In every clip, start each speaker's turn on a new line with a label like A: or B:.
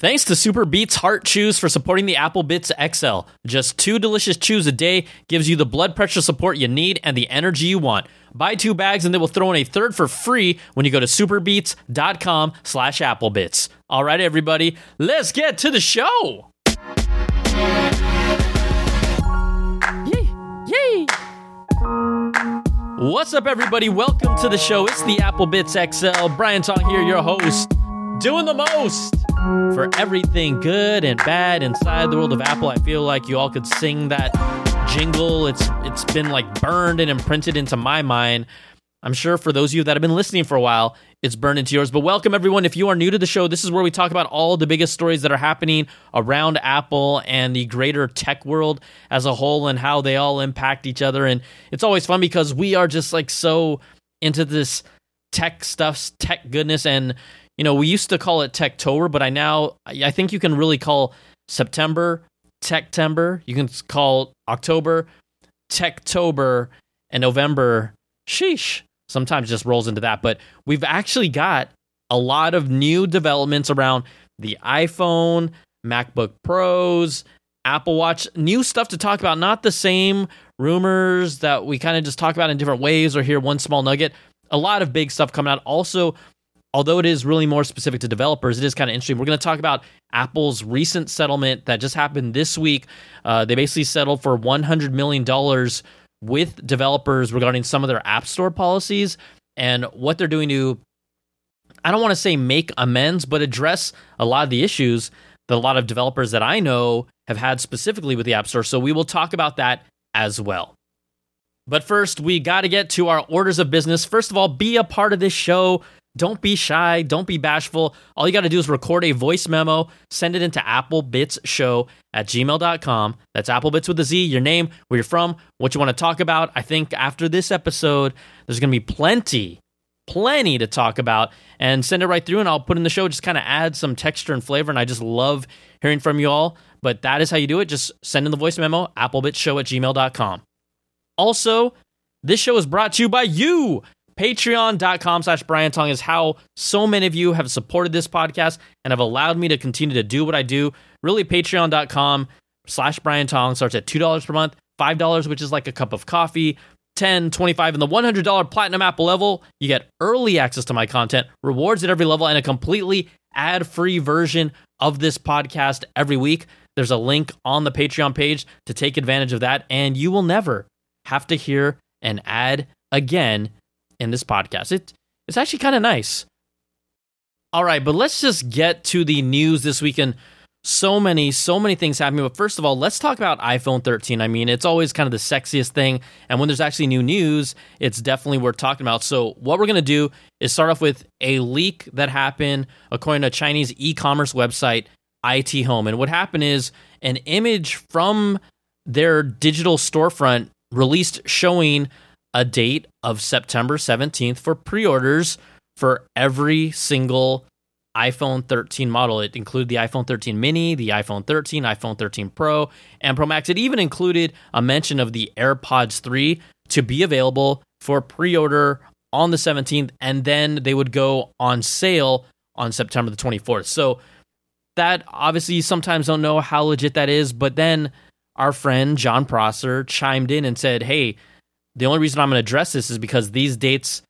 A: Thanks to Super Beets Heart Chews for supporting the Apple Bitz XL. Just two delicious chews a day gives you the blood pressure support you need and the energy you want. Buy two bags and they will throw in a third for free when you go to superbeets.com slash applebits. All right, everybody, let's get to the show. Yay, yay. What's up, everybody? Welcome to the show. It's the Apple Bitz XL. Brian Tong here, your host, doing the most for everything good and bad inside the world of Apple. I feel like you all could sing that jingle. It's it's been like burned and imprinted into my mind. I'm sure for those of you that have been listening for a while, it's burned into yours. But welcome everyone. If you are new to the show, this is where we talk about all the biggest stories that are happening around Apple and the greater tech world as a whole and how they all impact each other. And it's always fun because we are just like so into this tech stuff, tech goodness, and you know, we used to call it Techtober, but I now I think you can really call September Techtember. You can call October Techtober and November sheesh. Sometimes just rolls into that, but we've actually got a lot of new developments around the iPhone, MacBook Pros, Apple Watch, new stuff to talk about, not the same rumors that we kind of just talk about in different ways or hear one small nugget. A lot of big stuff coming out. Also, although it is really more specific to developers, it is kind of interesting. We're going to talk about Apple's recent settlement that just happened this week. Uh, they basically settled for $100 million with developers regarding some of their App Store policies and what they're doing to, I don't want to say make amends, but address a lot of the issues that a lot of developers that I know have had specifically with the App Store. So we will talk about that as well. But first, we got to get to our orders of business. First of all, be a part of this show. Don't be shy. Don't be bashful. All you got to do is record a voice memo, send it into applebitzshow at gmail.com. That's applebits with a Z, your name, where you're from, what you want to talk about. I think after this episode, there's going to be plenty, plenty to talk about. And send it right through, and I'll put in the show, just kind of add some texture and flavor. And I just love hearing from you all. But that is how you do it. Just send in the voice memo, applebitsshow at gmail.com. Also, this show is brought to you by you patreon.com slash brian tong is how so many of you have supported this podcast and have allowed me to continue to do what i do. Really patreon.com slash brian tong starts at $2 per month $5 which is like a cup of coffee 10 25 and the $100 platinum apple level. You get early access to my content rewards at every level and a completely ad-free version of this podcast every week. There's a link on the patreon page to take advantage of that and you will never have to hear an ad again in this podcast. It it's actually kind of nice. All right, but let's just get to the news this weekend. So many, so many things happening. But first of all, let's talk about iPhone 13. I mean, it's always kind of the sexiest thing. And when there's actually new news, it's definitely worth talking about. So, what we're going to do is start off with a leak that happened according to a Chinese e commerce website, IT Home. And what happened is an image from their digital storefront released showing a date of September 17th for pre orders for every single iPhone 13 model. It included the iPhone 13 mini, the iPhone 13, iPhone 13 Pro, and Pro Max. It even included a mention of the AirPods 3 to be available for pre order on the 17th, and then they would go on sale on September the 24th. So, that obviously you sometimes don't know how legit that is, but then our friend Jon Prosser chimed in and said, Hey, the only reason I'm going to address this is because these dates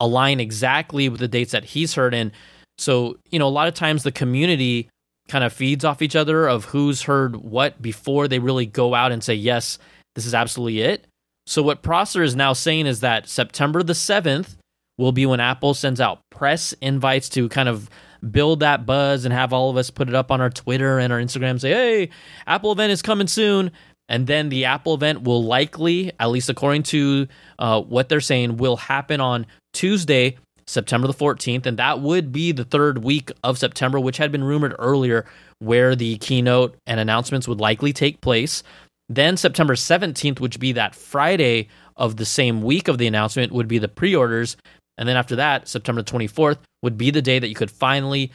A: align exactly with the dates that he's heard. And so, you know, a lot of times the community kind of feeds off each other of who's heard what before they really go out and say, yes, this is absolutely it. So, what Prosser is now saying is that September the 7th will be when Apple sends out press invites to kind of build that buzz and have all of us put it up on our Twitter and our Instagram, say, hey, Apple event is coming soon. And then the Apple event will likely, at least according to uh, what they're saying, will happen on Tuesday, September the 14th. And that would be the third week of September, which had been rumored earlier, where the keynote and announcements would likely take place. Then September 17th, which would be that Friday of the same week of the announcement, would be the pre orders. And then after that, September 24th would be the day that you could finally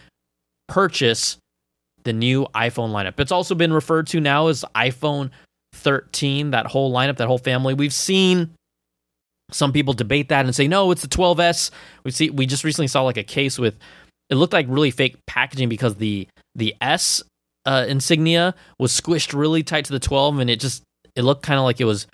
A: purchase the new iPhone lineup. It's also been referred to now as iPhone 13, that whole lineup, that whole family. We've seen some people debate that and say, no, it's the 12S. We see we just recently saw like a case with it looked like really fake packaging because the the S uh, insignia was squished really tight to the 12, and it just it looked kind of like it was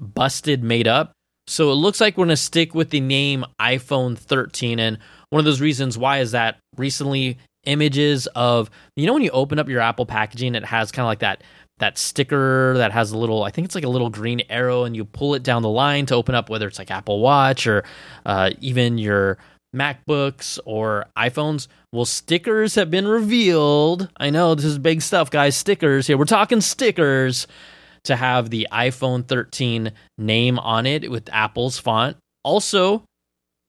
A: busted, made up. So it looks like we're going to stick with the name iPhone 13. And one of those reasons why is that recently images of you know when you open up your Apple packaging, it has kind of like that that sticker that has a little i think it's like a little green arrow and you pull it down the line to open up whether it's like apple watch or uh, even your macbooks or iphones. Well stickers have been revealed. I know this is big stuff guys. Stickers. Here we're talking stickers to have the iphone 13 name on it with apple's font. Also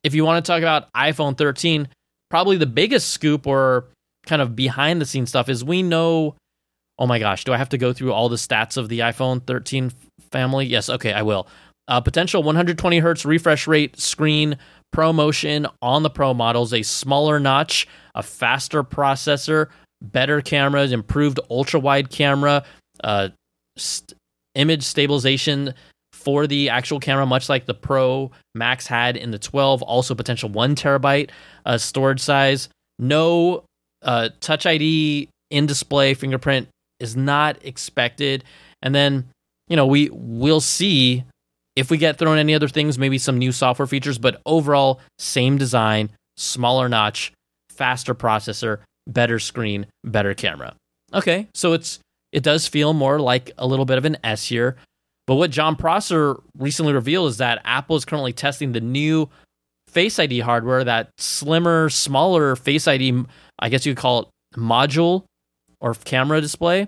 A: if you want to talk about iphone 13 probably the biggest scoop or kind of behind the scenes stuff is we know oh my gosh do i have to go through all the stats of the iphone 13 family yes okay i will uh, potential 120 hertz refresh rate screen ProMotion on the Pro models, a smaller notch, a faster processor, better cameras, improved ultra wide camera, uh, st- image stabilization for the actual camera, much like the Pro Max had in the 12. Also, potential one terabyte uh, storage size. No uh, Touch ID in display fingerprint is not expected. And then, you know, we will see if we get thrown any other things, maybe some new software features, but overall, same design, smaller notch, faster processor, better screen, better camera. Okay, so it's it does feel more like a little bit of an S here. But what Jon Prosser recently revealed is that Apple is currently testing the new Face ID hardware, that slimmer, smaller Face ID, I guess you could call it module or camera display,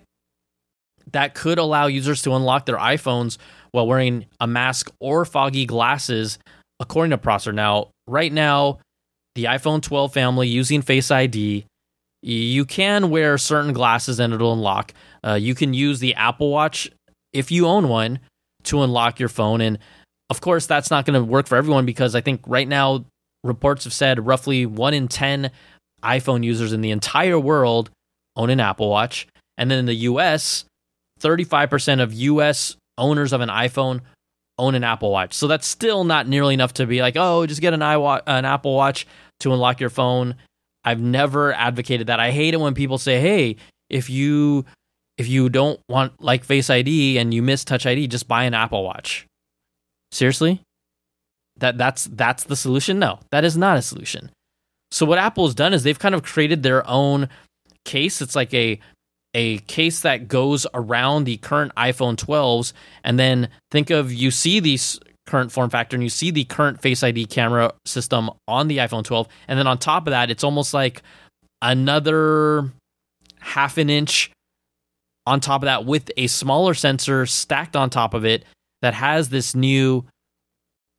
A: that could allow users to unlock their iPhones while wearing a mask or foggy glasses, according to Prosser. Now, right now, the iPhone 12 family using Face ID, you can wear certain glasses and it'll unlock. Uh, you can use the Apple Watch if you own one to unlock your phone. And of course, that's not going to work for everyone because I think right now reports have said roughly one in 10 iPhone users in the entire world own an Apple Watch. And then in the US, 35% of US owners of an iPhone own an Apple Watch. So that's still not nearly enough to be like, oh, just get an iWatch, an Apple Watch to unlock your phone. I've never advocated that. I hate it when people say, "Hey, if you if you don't want like Face ID and you miss Touch ID, just buy an Apple Watch." Seriously? That that's that's the solution? No, that is not a solution. So what Apple has done is they've kind of created their own case. It's like a a case that goes around the current iPhone 12s, and then think of you see these current form factor and you see the current Face ID camera system on the iPhone 12, and then on top of that, it's almost like another half an inch on top of that with a smaller sensor stacked on top of it that has this new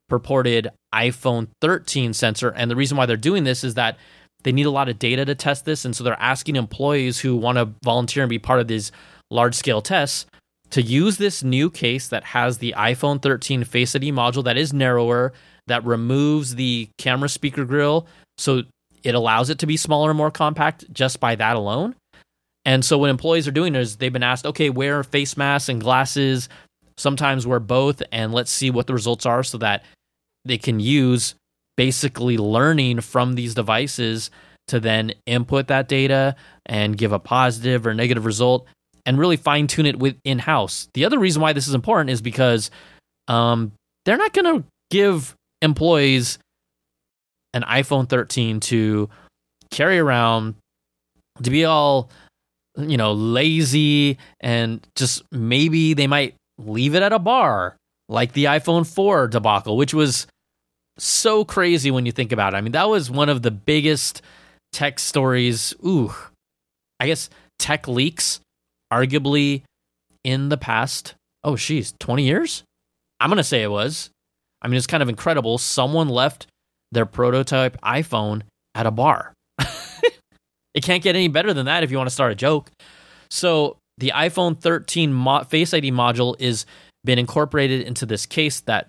A: purported iPhone 13 sensor. And the reason why they're doing this is that they need a lot of data to test this. And so they're asking employees who want to volunteer and be part of these large scale tests to use this new case that has the iPhone 13 Face ID module that is narrower, that removes the camera speaker grill. So it allows it to be smaller and more compact just by that alone. And so what employees are doing is they've been asked, okay, wear face masks and glasses, sometimes wear both, and let's see what the results are so that they can use basically learning from these devices to then input that data and give a positive or negative result and really fine tune it with in house. The other reason why this is important is because um, they're not going to give employees an iPhone 13 to carry around to be all you know lazy and just maybe they might leave it at a bar like the iPhone 4 debacle which was so crazy when you think about it. I mean, that was one of the biggest tech stories. Ooh, I guess tech leaks, arguably in the past. Oh, she's 20 years? I'm going to say it was. I mean, it's kind of incredible. Someone left their prototype iPhone at a bar. it can't get any better than that if you want to start a joke. So, the iPhone 13 Face ID module is been incorporated into this case that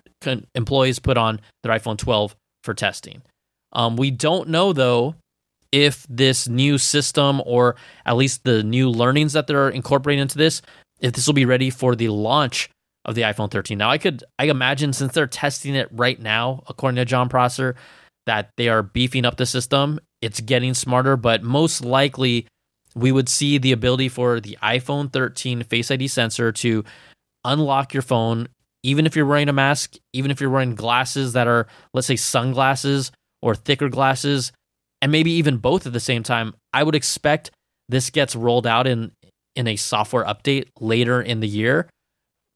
A: employees put on their iPhone 12 for testing. Um, we don't know though if this new system or at least the new learnings that they're incorporating into this, if this will be ready for the launch of the iPhone 13. Now, I could I imagine since they're testing it right now, according to Jon Prosser, that they are beefing up the system. It's getting smarter, but most likely we would see the ability for the iPhone 13 Face ID sensor to unlock your phone, even if you're wearing a mask, even if you're wearing glasses that are, let's say, sunglasses or thicker glasses, and maybe even both at the same time. I would expect this gets rolled out in in a software update later in the year.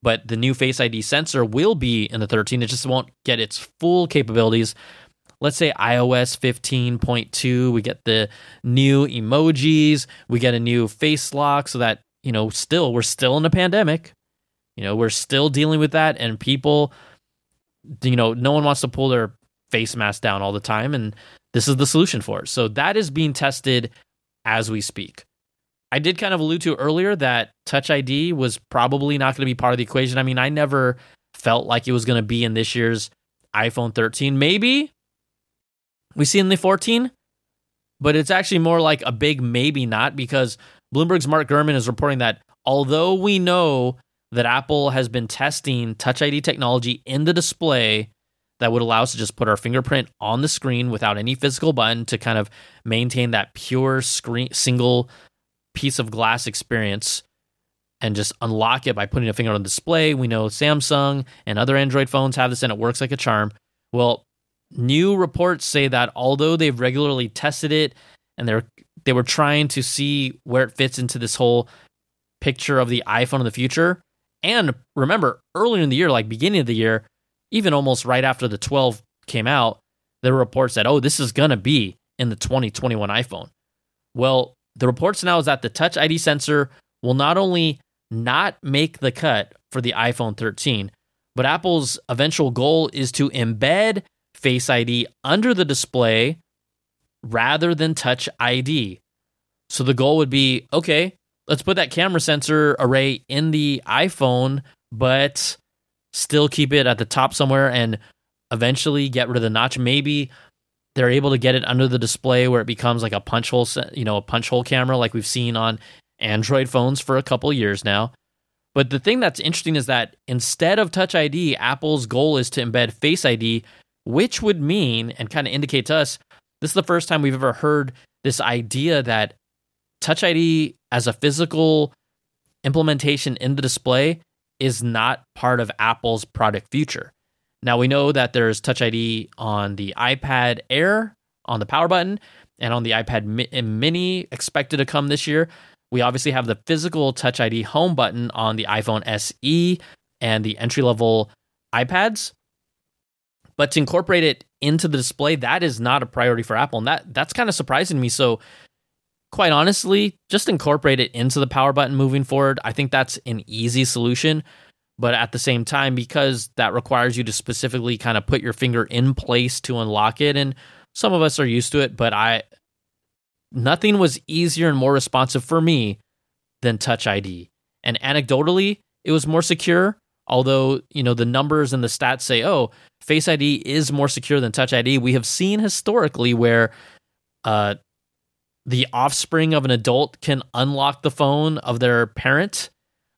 A: But the new Face ID sensor will be in the 13. It just won't get its full capabilities let's say iOS 15.2, we get the new emojis, we get a new face lock so that, you know, still, we're still in a pandemic. You know, we're still dealing with that, and people, you know, no one wants to pull their face mask down all the time. And this is the solution for it. So that is being tested as we speak. I did kind of allude to earlier that Touch ID was probably not going to be part of the equation. I mean, I never felt like it was going to be in this year's iPhone 13. Maybe we see in the 14, but it's actually more like a big maybe not because Bloomberg's Mark Gurman is reporting that although we know that Apple has been testing Touch ID technology in the display that would allow us to just put our fingerprint on the screen without any physical button to kind of maintain that pure screen single piece of glass experience and just unlock it by putting a finger on the display. We know Samsung and other Android phones have this and it works like a charm. Well, New reports say that although they've regularly tested it and they're they were trying to see where it fits into this whole picture of the iPhone of the future. And remember, earlier in the year, like beginning of the year, even almost right after the 12 came out, there were reports that, oh, this is going to be in the 2021 iPhone. Well, the reports now is that the Touch ID sensor will not only not make the cut for the iPhone 13, but Apple's eventual goal is to embed Face ID under the display rather than Touch ID. So the goal would be okay, let's put that camera sensor array in the iPhone, but still keep it at the top somewhere and eventually get rid of the notch. Maybe they're able to get it under the display where it becomes like a punch hole, you know, a punch hole camera like we've seen on Android phones for a couple years now. But the thing that's interesting is that instead of Touch ID, Apple's goal is to embed Face ID which would mean and kind of indicate to us this is the first time we've ever heard this idea that Touch ID as a physical implementation in the display is not part of Apple's product future. Now we know that there's Touch ID on the iPad Air, on the power button, and on the iPad uh, Mini expected to come this year. We obviously have the physical Touch ID home button on the iPhone SE and the entry level iPads. But to incorporate it into the display, that is not a priority for Apple. And that that's kind of surprising to me. So quite honestly, just incorporate it into the power button moving forward. I think that's an easy solution. But at the same time, because that requires you to specifically kind of put your finger in place to unlock it, and some of us are used to it, but I nothing was easier and more responsive for me than Touch ID. And anecdotally, it was more secure, although, you know, the numbers and the stats say, oh, Face ID is more secure than Touch ID. We have seen historically where uh, the offspring of an adult can unlock the phone of their parent.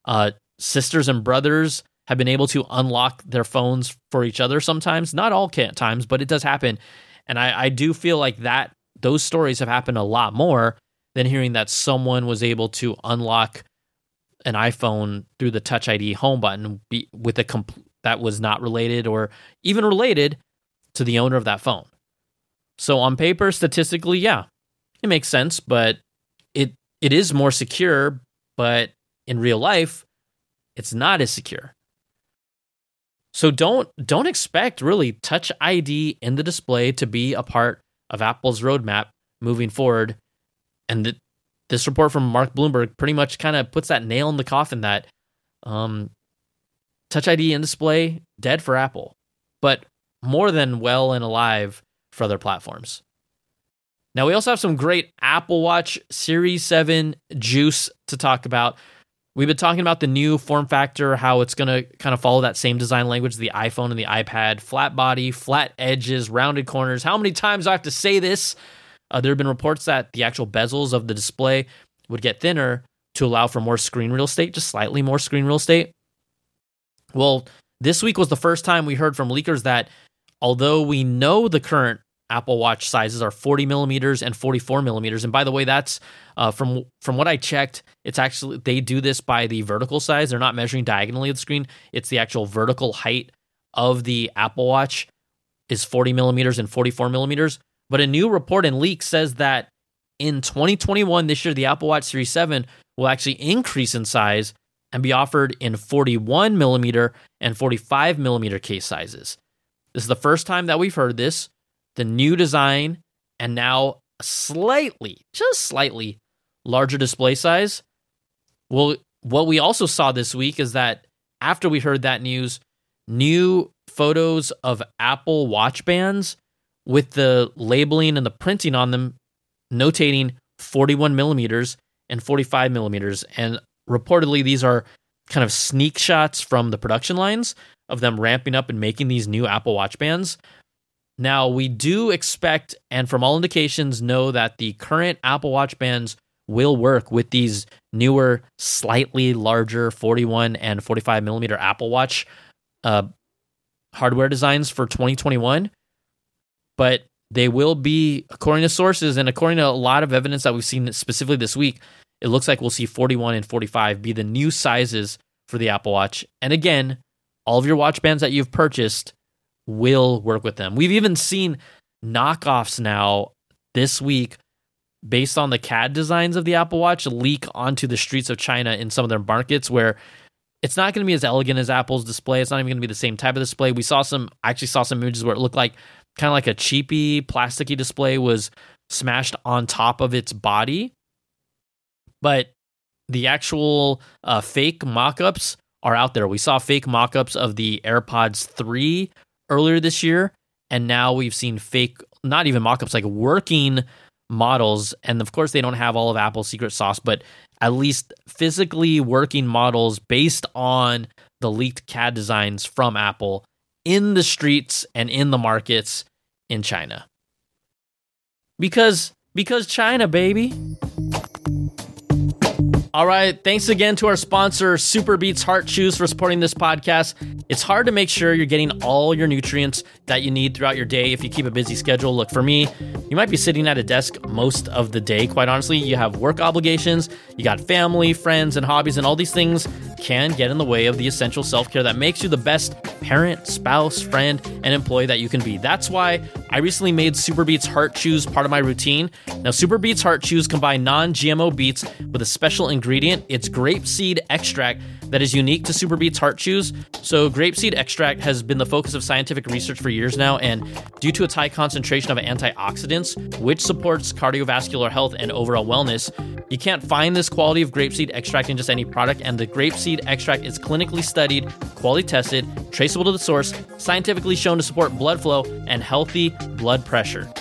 A: Uh, sisters and brothers have been able to unlock their phones for each other sometimes. Not all times, but it does happen. And I, I do feel like that those stories have happened a lot more than hearing that someone was able to unlock an iPhone through the Touch ID home button with a that was not related or even related to the owner of that phone. So on paper, statistically, yeah, it makes sense, but it it is more secure, but in real life, it's not as secure. So don't don't expect really touch ID in the display to be a part of Apple's roadmap moving forward. And the, this report from Mark Bloomberg pretty much kind of puts that nail in the coffin that um, Touch ID in display, dead for Apple, but more than well and alive for other platforms. Now, we also have some great Apple Watch Series 7 juice to talk about. We've been talking about the new form factor, how it's going to kind of follow that same design language the iPhone and the iPad flat body, flat edges, rounded corners. How many times do I have to say this? Uh, there have been reports that the actual bezels of the display would get thinner to allow for more screen real estate, just slightly more screen real estate. Well, this week was the first time we heard from leakers that although we know the current Apple Watch sizes are 40 millimeters and 44 millimeters. And by the way, that's uh, from from what I checked, it's actually they do this by the vertical size. They're not measuring diagonally of the screen. It's the actual vertical height of the Apple Watch is 40 millimeters and 44 millimeters. But a new report and leak says that in 2021, this year, the Apple Watch Series 7 will actually increase in size and be offered in 41 millimeter and 45 millimeter case sizes. This is the first time that we've heard this. The new design and now slightly, just slightly larger display size. Well, what we also saw this week is that after we heard that news, new photos of Apple Watch bands with the labeling and the printing on them notating 41 millimeters and 45 millimeters. And reportedly, these are kind of sneak shots from the production lines of them ramping up and making these new Apple Watch bands. Now, we do expect, and from all indications, know that the current Apple Watch bands will work with these newer, slightly larger 41 and 45 millimeter Apple Watch uh, hardware designs for 2021. But they will be, according to sources and according to a lot of evidence that we've seen specifically this week, it looks like we'll see 41 and 45 be the new sizes for the Apple Watch. And again, all of your watch bands that you've purchased will work with them. We've even seen knockoffs now this week based on the CAD designs of the Apple Watch leak onto the streets of China in some of their markets where it's not going to be as elegant as Apple's display. It's not even going to be the same type of display. We saw some, I actually saw some images where it looked like kind of like a cheapy, plasticky display was smashed on top of its body. But the actual uh, fake mock ups are out there. We saw fake mock ups of the AirPods 3 earlier this year. And now we've seen fake, not even mock ups, like working models. And of course, they don't have all of Apple's secret sauce, but at least physically working models based on the leaked CAD designs from Apple in the streets and in the markets in China. Because because China, baby. All right. Thanks again to our sponsor, SuperBeets Heart Chews, for supporting this podcast. It's hard to make sure you're getting all your nutrients that you need throughout your day if you keep a busy schedule. Look, for me, you might be sitting at a desk most of the day, quite honestly. You have work obligations, you got family, friends, and hobbies, and all these things can get in the way of the essential self care that makes you the best parent, spouse, friend, and employee that you can be. That's why I recently made SuperBeets Heart Chews part of my routine. Now, SuperBeets Heart Chews combine non GMO beets with a special ingredient. It's grapeseed extract that is unique to SuperBeets Heart Chews. So, grapeseed extract has been the focus of scientific research for years now, and due to its high concentration of antioxidants, which supports cardiovascular health and overall wellness, you can't find this quality of grapeseed extract in just any product, and the grapeseed extract is clinically studied, quality tested, traceable to the source, scientifically shown to support blood flow and healthy blood pressure.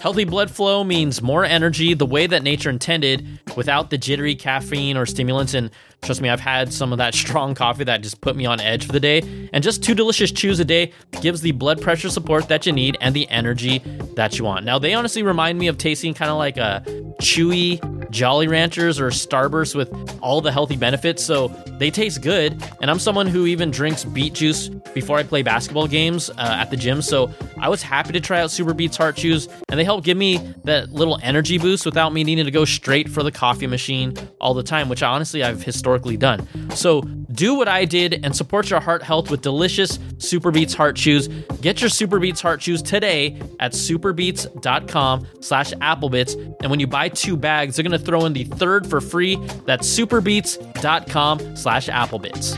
A: Healthy blood flow means more energy the way that nature intended without the jittery caffeine or stimulants. And trust me, I've had some of that strong coffee that just put me on edge for the day. And just two delicious chews a day gives the blood pressure support that you need and the energy that you want. Now, they honestly remind me of tasting kind of like a chewy Jolly Ranchers or Starburst with all the healthy benefits. So they taste good. And I'm someone who even drinks beet juice before I play basketball games uh, at the gym. So I was happy to try out SuperBeets Heart Chews, and they help give me that little energy boost without me needing to go straight for the coffee machine all the time, which honestly I've historically done. So do what I did and support your heart health with delicious SuperBeets Heart Chews. Get your SuperBeets Heart Chews today at superbeets.com slash applebits. And when you buy two bags, they're going to throw in the third for free. That's superbeets.com slash applebits.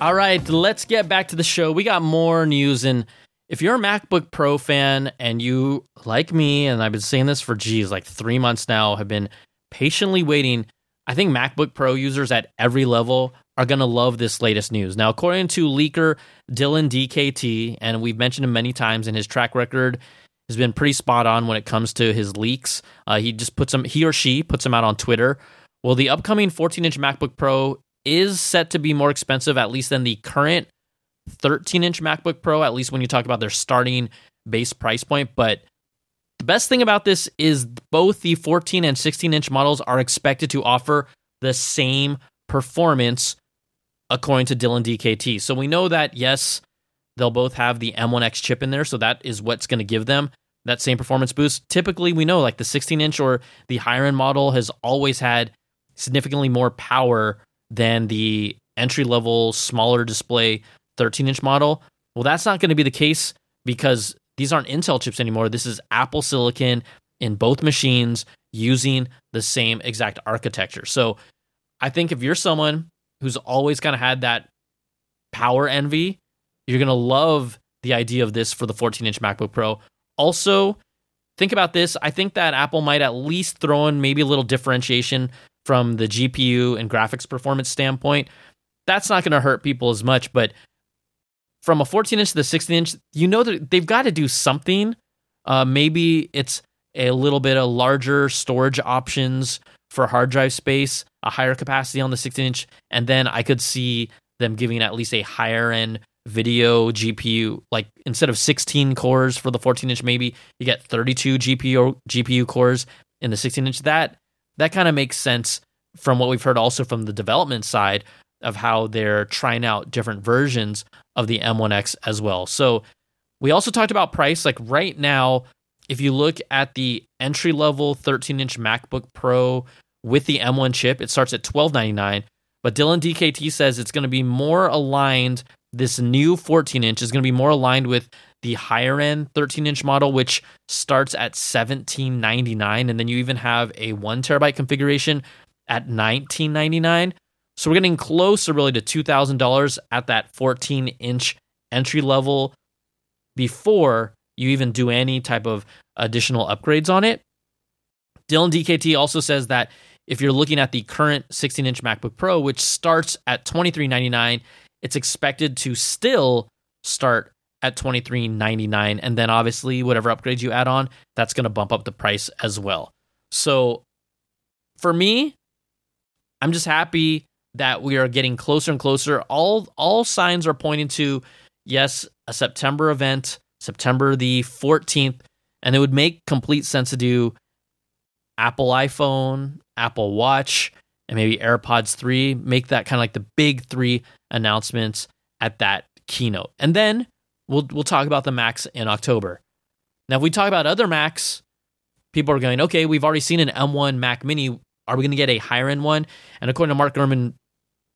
A: All right, let's get back to the show. We got more news. And if you're a MacBook Pro fan and you, like me, and I've been saying this for, geez, like three months now, have been patiently waiting, I think MacBook Pro users at every level are going to love this latest news. Now, according to leaker Dylan DKT, and we've mentioned him many times in his track record, has been pretty spot on when it comes to his leaks. Uh, he just puts them, he or she puts them out on Twitter. Well, the upcoming 14 inch MacBook Pro is set to be more expensive, at least than the current 13 inch MacBook Pro, at least when you talk about their starting base price point. But the best thing about this is both the 14 and 16 inch models are expected to offer the same performance, according to Dylan DKT. So we know that, yes, they'll both have the M1X chip in there. So that is what's going to give them that same performance boost. Typically, we know like the 16 inch or the higher end model has always had significantly more power than the entry level, smaller display 13 inch model. Well, that's not going to be the case because these aren't Intel chips anymore. This is Apple Silicon in both machines using the same exact architecture. So I think if you're someone who's always kind of had that power envy, you're going to love the idea of this for the 14 inch MacBook Pro. Also, think about this. I think that Apple might at least throw in maybe a little differentiation from the GPU and graphics performance standpoint. That's not going to hurt people as much, but from a 14 inch to the 16 inch, you know that they've got to do something. Uh, maybe it's a little bit of larger storage options for hard drive space, a higher capacity on the 16 inch, and then I could see them giving at least a higher end video GPU. Like instead of 16 cores for the 14 inch, maybe you get 32 GPU GPU cores in the 16 inch. That that kind of makes sense from what we've heard also from the development side of how they're trying out different versions of the M1X as well. So we also talked about price. Like right now, if you look at the entry level 13 inch MacBook Pro with the M1 chip, it starts at 1299. But Dylan DKT says it's going to be more aligned. This new 14 inch is going to be more aligned with the higher end 13 inch model, which starts at 1799. And then you even have a one terabyte configuration at 1999. So we're getting closer really to $2,000 at that 14 inch entry level before you even do any type of additional upgrades on it. Dylan DKT also says that if you're looking at the current 16 inch MacBook Pro, which starts at $23.99, it's expected to still start at $23.99. And then obviously, whatever upgrades you add on, that's going to bump up the price as well. So for me, I'm just happy that we are getting closer and closer. All all signs are pointing to yes, a September event, September the 14th, and it would make complete sense to do Apple iPhone, Apple Watch, and maybe AirPods 3, make that kind of like the big 3 announcements at that keynote. And then we'll we'll talk about the Macs in October. Now, if we talk about other Macs, people are going, okay, we've already seen an M1 Mac Mini. Are we going to get a higher end one? And according to Mark Gurman,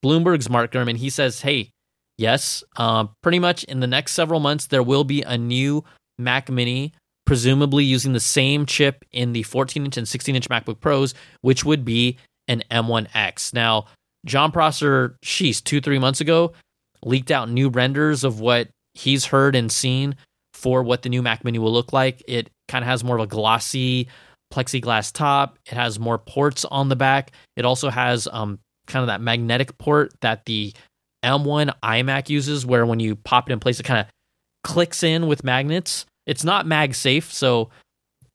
A: Bloomberg's Mark Gurman, he says, hey, yes, uh, pretty much in the next several months, there will be a new Mac Mini, presumably using the same chip in the 14 inch and 16 inch MacBook Pros, which would be an M1X. Now, Jon Prosser, sheesh, two, three months ago, leaked out new renders of what he's heard and seen for what the new Mac Mini will look like. It kind of has more of a glossy plexiglass top. It has more ports on the back. It also has um, kind of that magnetic port that the M1 iMac uses, where when you pop it in place, it kind of clicks in with magnets. It's not mag safe, so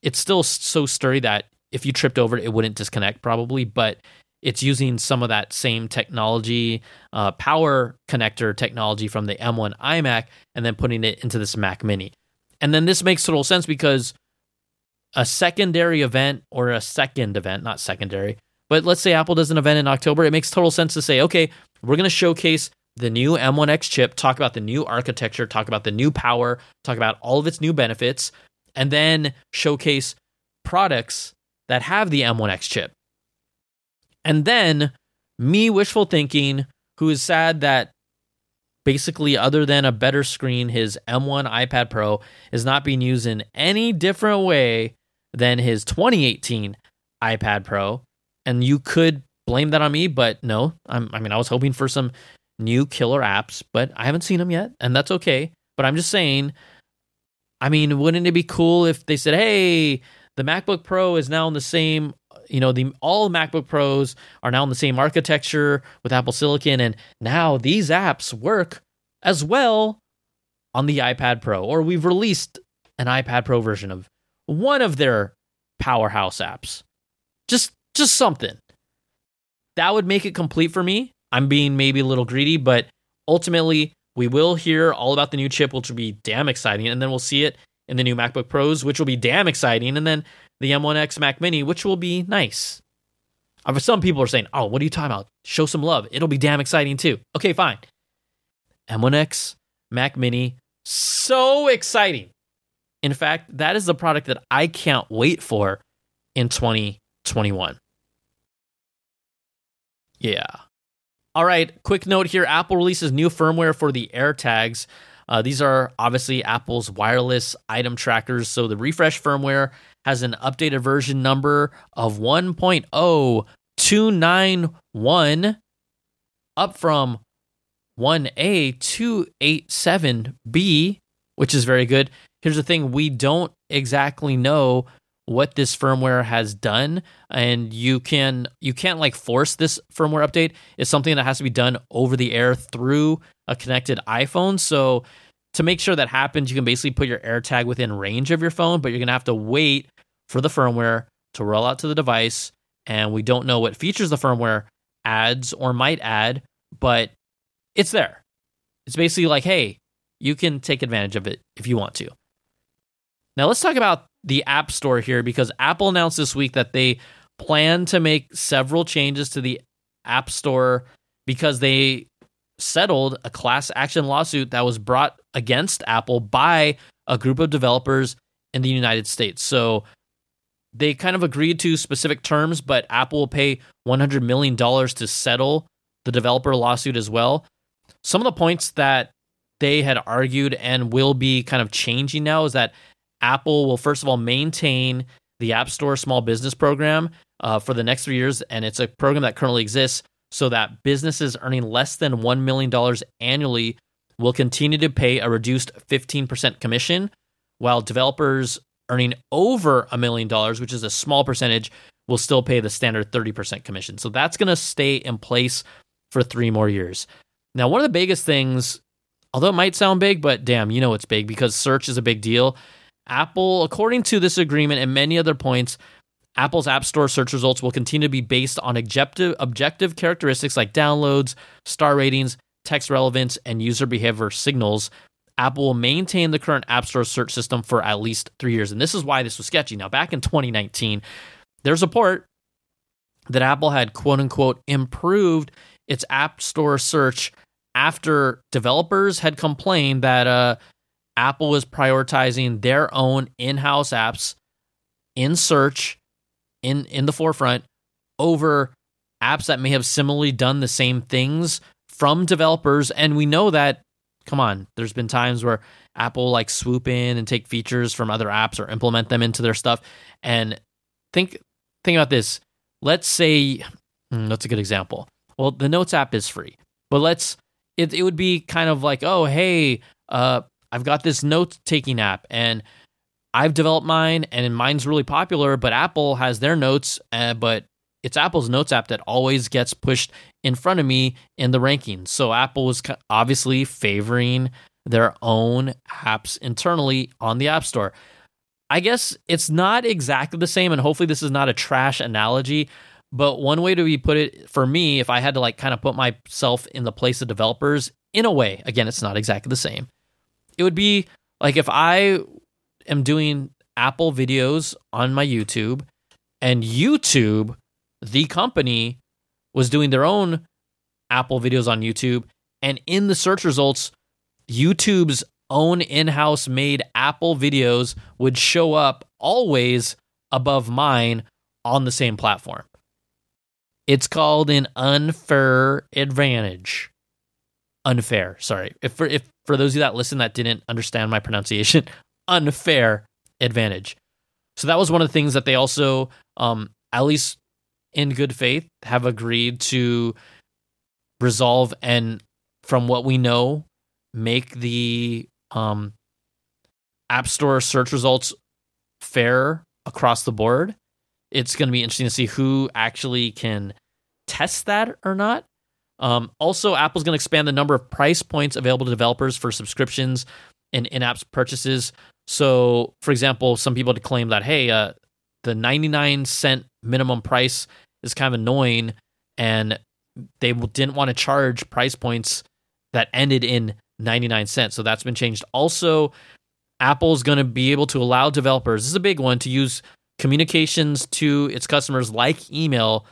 A: it's still so sturdy that if you tripped over it, it wouldn't disconnect probably, but it's using some of that same technology, uh, power connector technology from the M1 iMac, and then putting it into this Mac Mini. And then this makes total sense because a secondary event or a second event, not secondary, but let's say Apple does an event in October, it makes total sense to say, okay, we're going to showcase the new M1X chip, talk about the new architecture, talk about the new power, talk about all of its new benefits, and then showcase products that have the M1X chip. And then me wishful thinking, who is sad that basically, other than a better screen, his M1 iPad Pro is not being used in any different way than his 2018 iPad Pro and you could blame that on me, but no. I'm, I mean, I was hoping for some new killer apps, but I haven't seen them yet, and that's okay. But I'm just saying, I mean, wouldn't it be cool if they said, "Hey, the MacBook Pro is now in the same, you know, the all MacBook Pros are now in the same architecture with Apple Silicon, and now these apps work as well on the iPad Pro, or we've released an iPad Pro version of one of their powerhouse apps." Just just something. That would make it complete for me. I'm being maybe a little greedy, but ultimately, we will hear all about the new chip, which will be damn exciting. And then we'll see it in the new MacBook Pros, which will be damn exciting. And then the M1X Mac Mini, which will be nice. Uh, some people are saying, oh, what are you talking about? Show some love. It'll be damn exciting too. Okay, fine. M1X Mac Mini So exciting. In fact, that is the product that I can't wait for in 2021. Yeah. All right, quick note here Apple releases new firmware for the AirTags. Uh, these are obviously Apple's wireless item trackers. So the refresh firmware has an updated version number of 1.0291 up from 1A287B, which is very good. Here's the thing we don't exactly know what this firmware has done and you can you can't like force this firmware update. It's something that has to be done over the air through a connected iphone. So to make sure that happens you can basically put your airtag within range of your phone but you're going to have to wait for the firmware to roll out to the device. And we don't know what features the firmware adds or might add but it's there. It's basically like hey you can take advantage of it if you want to. Now let's talk about the App Store here because Apple announced this week that they plan to make several changes to the App Store because they settled a class action lawsuit that was brought against Apple by a group of developers in the United States. So they kind of agreed to specific terms, but Apple will pay $100 million to settle the developer lawsuit as well. Some of the points that they had argued and will be kind of changing now is that Apple will first of all maintain the App Store Small Business Program uh, for the next three years, and it's a program that currently exists so that businesses earning less than $1 million annually will continue to pay a reduced 15% commission, while developers earning over a million dollars, which is a small percentage, will still pay the standard 30% commission. So that's going to stay in place for three more years. Now, one of the biggest things, although it might sound big, but damn, you know it's big because search is a big deal. Apple, according to this agreement and many other points, Apple's App Store search results will continue to be based on objective, objective characteristics like downloads, star ratings, text relevance, and user behavior signals. Apple will maintain the current App Store search system for at least three years. And this is why this was sketchy. Now, back in 2019, there's a report that Apple had quote unquote improved its App Store search after developers had complained that uh, Apple is prioritizing their own in-house apps in search in in the forefront over apps that may have similarly done the same things from developers. And we know that come on there's been times where Apple like swoop in and take features from other apps or implement them into their stuff. And think think about this. Let's say hmm, that's a good example. Well the notes app is free but let's it, it would be kind of like oh hey uh I've got this note taking app and I've developed mine and mine's really popular, but Apple has their notes, uh, but it's Apple's notes app that always gets pushed in front of me in the rankings. So Apple is obviously favoring their own apps internally on the App Store. I guess it's not exactly the same, and hopefully this is not a trash analogy. But one way to be put it for me, if I had to like kind of put myself in the place of developers, in a way, again, it's not exactly the same it would be like if I am doing Apple videos on my YouTube and YouTube, the company, was doing their own Apple videos on YouTube. And in the search results, YouTube's own in house made Apple videos would show up always above mine on the same platform. It's called an unfair advantage unfair. Sorry, if for if for those of you that listen that didn't understand my pronunciation, unfair advantage. So that was one of the things that they also, um, at least in good faith, have agreed to resolve and, from what we know, make the um, App Store search results fair across the board. It's going to be interesting to see who actually can test that or not. Um, also, Apple's going to expand the number of price points available to developers for subscriptions and in-app purchases. So, for example, some people claim that hey, uh, the 99 cent minimum price is kind of annoying, and they didn't want to charge price points that ended in 99 cents. So that's been changed. Also, Apple's going to be able to allow developers, this is a big one, to use communications to its customers like email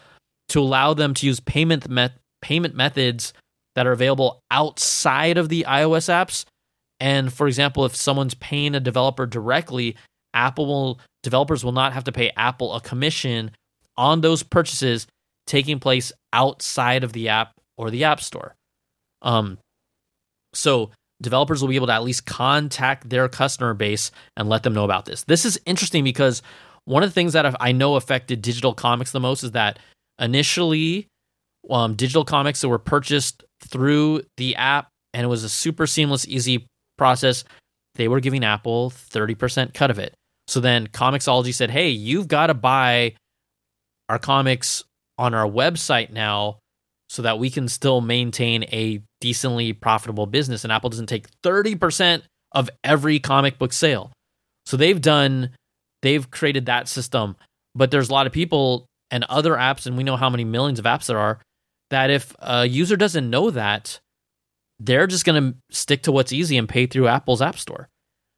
A: to allow them to use payment met- payment methods that are available outside of the iOS apps And for example, if someone's paying a developer directly, Apple will developers will not have to pay Apple a commission on those purchases taking place outside of the app or the App Store. Um, so developers will be able to at least contact their customer base and let them know about this. This is interesting because one of the things that I know affected digital comics the most is that initially, um, digital comics that were purchased through the app and it was a super seamless, easy process. They were giving Apple 30% cut of it. So then Comixology said, hey, you've got to buy our comics on our website now so that we can still maintain a decently profitable business. And Apple doesn't take 30% of every comic book sale. So they've done, they've created that system. But there's a lot of people and other apps, and we know how many millions of apps there are, that if a user doesn't know that, they're just going to stick to what's easy and pay through Apple's App Store.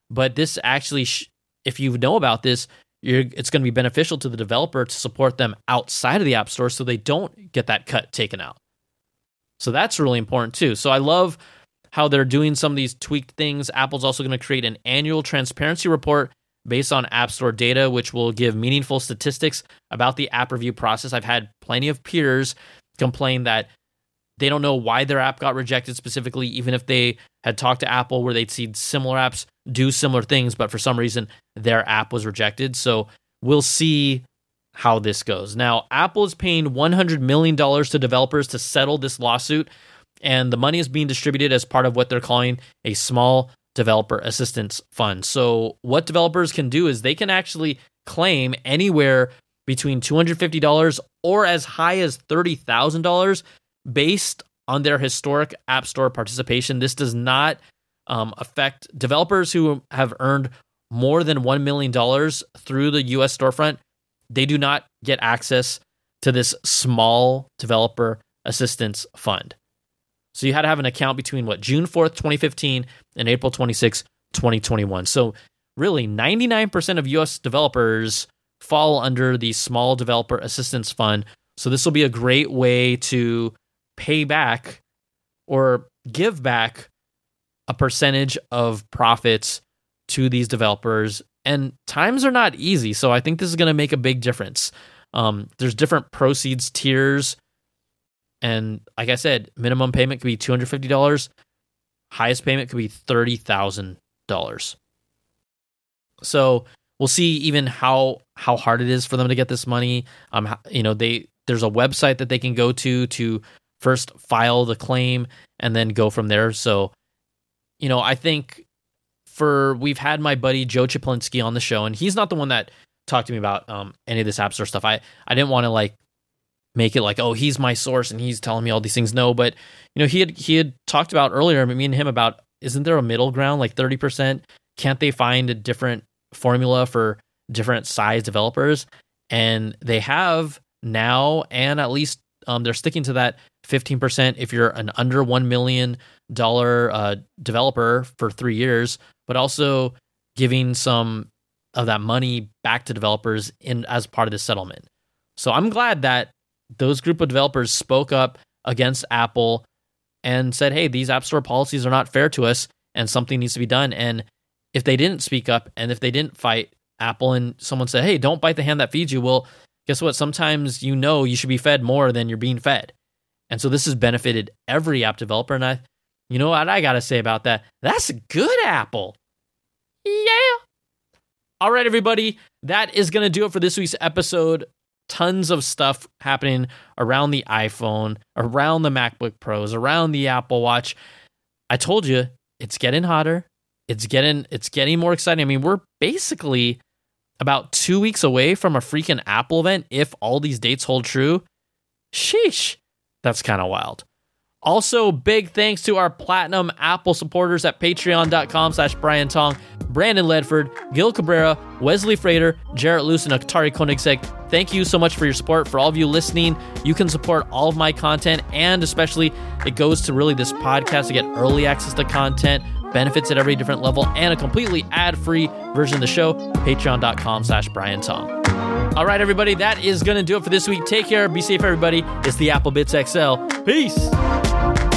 A: But this actually, sh- if you know about this, it's going to be beneficial to the developer to support them outside of the App Store so they don't get that cut taken out. So that's really important too. So I love how they're doing some of these tweaked things. Apple's also going to create an annual transparency report based on App Store data, which will give meaningful statistics about the app review process. I've had plenty of peers complain that they don't know why their app got rejected specifically, even if they had talked to Apple where they'd seen similar apps do similar things, but for some reason their app was rejected. So we'll see how this goes. Now, Apple is paying $100 million to developers to settle this lawsuit, and the money is being distributed as part of what they're calling a small developer assistance fund. So, what developers can do is they can actually claim anywhere between $250 or as high as $30,000 based on their historic App Store participation. This does not um, affect developers who have earned more than $1 million through the US storefront. They do not get access to this small developer assistance fund. So you had to have an account between what June 4th, 2015 and April 26, 2021. So really 99% of US developers fall under the small developer assistance fund. So this will be a great way to pay back or give back a percentage of profits to these developers. And times are not easy. So I think this is going to make a big difference. Um, there's different proceeds tiers. And like I said, minimum payment could be $250. Highest payment could be $30,000. So we'll see even how how hard it is for them to get this money. Um, you know, they there's a website that they can go to to first file the claim and then go from there. So, you know, I think for we've had my buddy Joe Czaplinski on the show, and he's not the one that talked to me about um, any of this App Store stuff. I I didn't want to like make it like oh he's my source and he's telling me all these things. No, but you know he had he had talked about earlier me and him about isn't there a middle ground like thirty percent? Can't they find a different formula for different size developers? And they have now, and at least um, they're sticking to that 15% if you're an under $1 million uh, developer for three years, but also giving some of that money back to developers in as part of the settlement. So I'm glad that those group of developers spoke up against Apple and said, "Hey, these App Store policies are not fair to us and something needs to be done." And if they didn't speak up and if they didn't fight Apple and someone said, "Hey, don't bite the hand that feeds you." Well, guess what? Sometimes you know you should be fed more than you're being fed. And so this has benefited every app developer. And I, you know what I got to say about that? That's good, Apple. Yeah. All right, everybody. That is going to do it for this week's episode. Tons of stuff happening around the iPhone, around the MacBook Pros, around the Apple Watch. I told you it's getting hotter. It's getting it's getting more exciting. I mean, we're basically about two weeks away from a freaking Apple event if all these dates hold true. Sheesh. That's kind of wild. Also, big thanks to our platinum Apple supporters at patreon.com slash Brian Tong, Brandon Ledford, Gil Cabrera, Wesley Frater, Jarrett Luce, and Atari Koenigsegg. Thank you so much for your support. For all of you listening, you can support all of my content, and especially it goes to really this podcast to get early access to content, benefits at every different level, and a completely ad-free version of the show, patreon.com slash Brian Tong. All right, everybody, that is going to do it for this week. Take care. Be safe, everybody. It's the Apple Bitz XL. Peace.